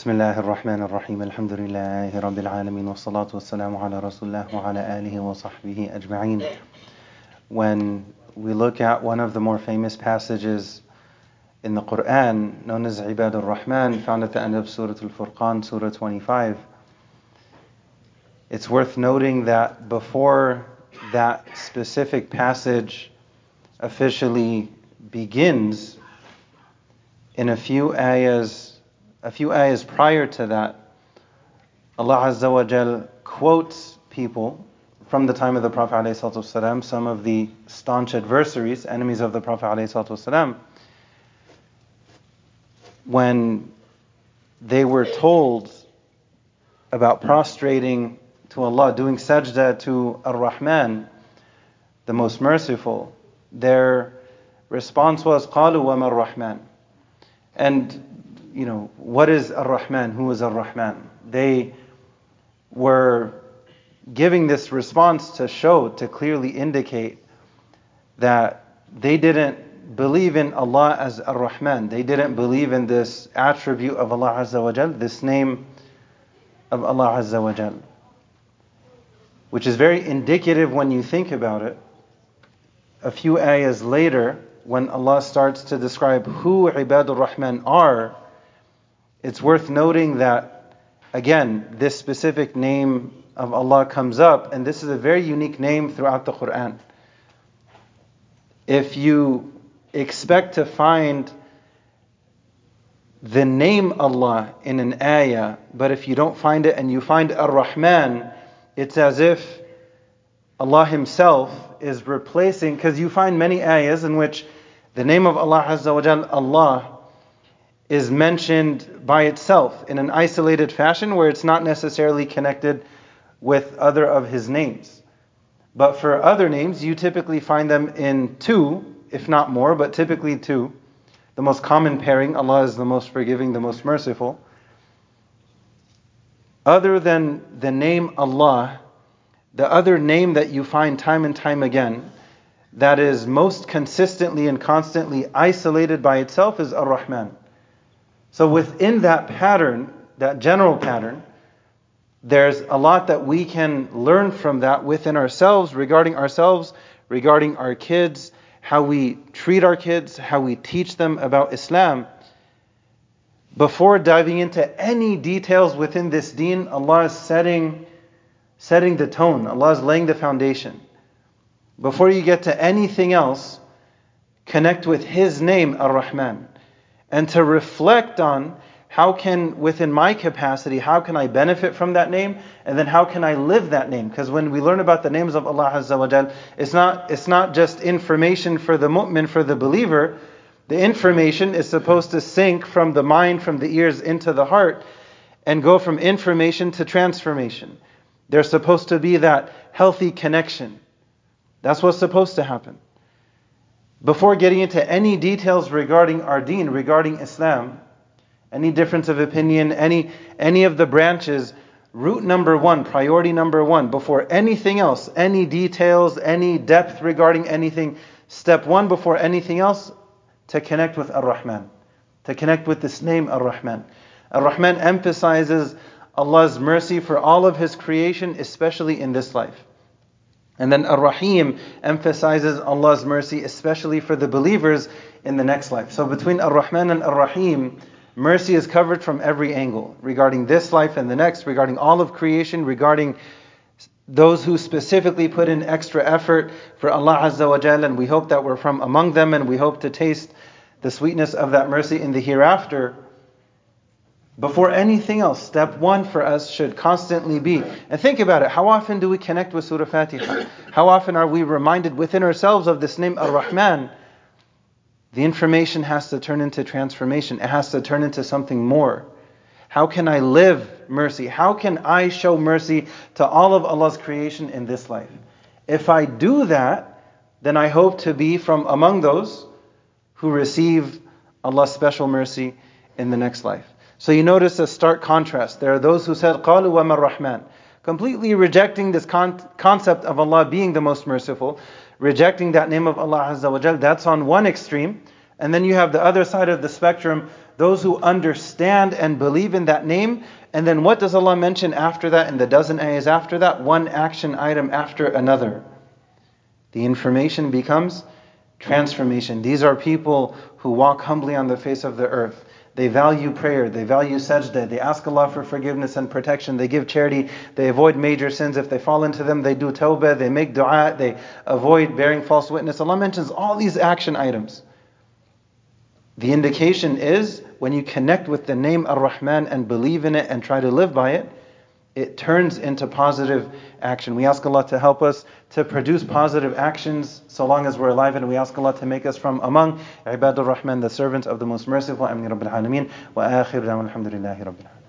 بسم الله الرحمن الرحيم الحمد لله رب العالمين والصلاة والسلام على رسول الله وعلى آله وصحبه أجمعين When we look at one of the more famous passages in the Quran known as Ibad al-Rahman found at the end of Surah Al-Furqan, Surah 25 it's worth noting that before that specific passage officially begins in a few ayahs a few ayahs prior to that, Allah Azza wa Jal quotes people from the time of the Prophet ﷺ, some of the staunch adversaries, enemies of the Prophet ﷺ, when they were told about prostrating to Allah, doing sajda to Ar-Rahman, the most merciful, their response was, قَالُوا وَمَا الرَّحْمَنِ And you know, what is Ar-Rahman? Who is Ar-Rahman? They were giving this response to show, to clearly indicate that they didn't believe in Allah as Ar-Rahman. They didn't believe in this attribute of Allah Azza wa Jal, this name of Allah Azza wa Jal. Which is very indicative when you think about it. A few ayahs later, when Allah starts to describe who Ibadur Rahman are, it's worth noting that, again, this specific name of Allah comes up, and this is a very unique name throughout the Quran. If you expect to find the name Allah in an ayah, but if you don't find it and you find Ar Rahman, it's as if Allah Himself is replacing, because you find many ayahs in which the name of Allah Azza wa Jal, Allah, is mentioned by itself in an isolated fashion where it's not necessarily connected with other of his names. But for other names, you typically find them in two, if not more, but typically two. The most common pairing, Allah is the most forgiving, the most merciful. Other than the name Allah, the other name that you find time and time again that is most consistently and constantly isolated by itself is Ar Rahman. So within that pattern, that general pattern, there's a lot that we can learn from that within ourselves, regarding ourselves, regarding our kids, how we treat our kids, how we teach them about Islam. Before diving into any details within this deen, Allah is setting, setting the tone, Allah is laying the foundation. Before you get to anything else, connect with His name, Ar Rahman and to reflect on how can, within my capacity, how can I benefit from that name? And then how can I live that name? Because when we learn about the names of Allah Azza wa Jal, it's not, it's not just information for the mu'min, for the believer. The information is supposed to sink from the mind, from the ears into the heart, and go from information to transformation. There's supposed to be that healthy connection. That's what's supposed to happen. Before getting into any details regarding our deen, regarding Islam, any difference of opinion, any, any of the branches, root number one, priority number one, before anything else, any details, any depth regarding anything, step one before anything else, to connect with Ar Rahman, to connect with this name Ar Rahman. Ar Rahman emphasizes Allah's mercy for all of His creation, especially in this life. And then Ar-Rahim emphasizes Allah's mercy, especially for the believers in the next life. So between Ar-Rahman and Ar-Rahim, mercy is covered from every angle regarding this life and the next, regarding all of creation, regarding those who specifically put in extra effort for Allah Azza wa Jal, and we hope that we're from among them, and we hope to taste the sweetness of that mercy in the hereafter. Before anything else, step one for us should constantly be, and think about it, how often do we connect with Surah Fatiha? How often are we reminded within ourselves of this name Ar-Rahman? The information has to turn into transformation. It has to turn into something more. How can I live mercy? How can I show mercy to all of Allah's creation in this life? If I do that, then I hope to be from among those who receive Allah's special mercy in the next life. So you notice a stark contrast. There are those who said, قَالُوا وَمَا الرَّحْمَنِ Completely rejecting this con- concept of Allah being the most merciful, rejecting that name of Allah Azza wa Jal. That's on one extreme. And then you have the other side of the spectrum, those who understand and believe in that name. And then what does Allah mention after that in the dozen ayahs after that? One action item after another. The information becomes transformation. These are people who walk humbly on the face of the earth. They value prayer, they value sajda, they ask Allah for forgiveness and protection, they give charity, they avoid major sins. If they fall into them, they do tawbah, they make dua, they avoid bearing false witness. Allah mentions all these action items. The indication is when you connect with the name Ar Rahman and believe in it and try to live by it, it turns into positive action. We ask Allah to help us to produce positive actions so long as we're alive, and we ask Allah to make us from among Ibadur Rahman, the servants of the most merciful. Amin Rabbil Alameen. Wa alhamdulillahi Rabbil.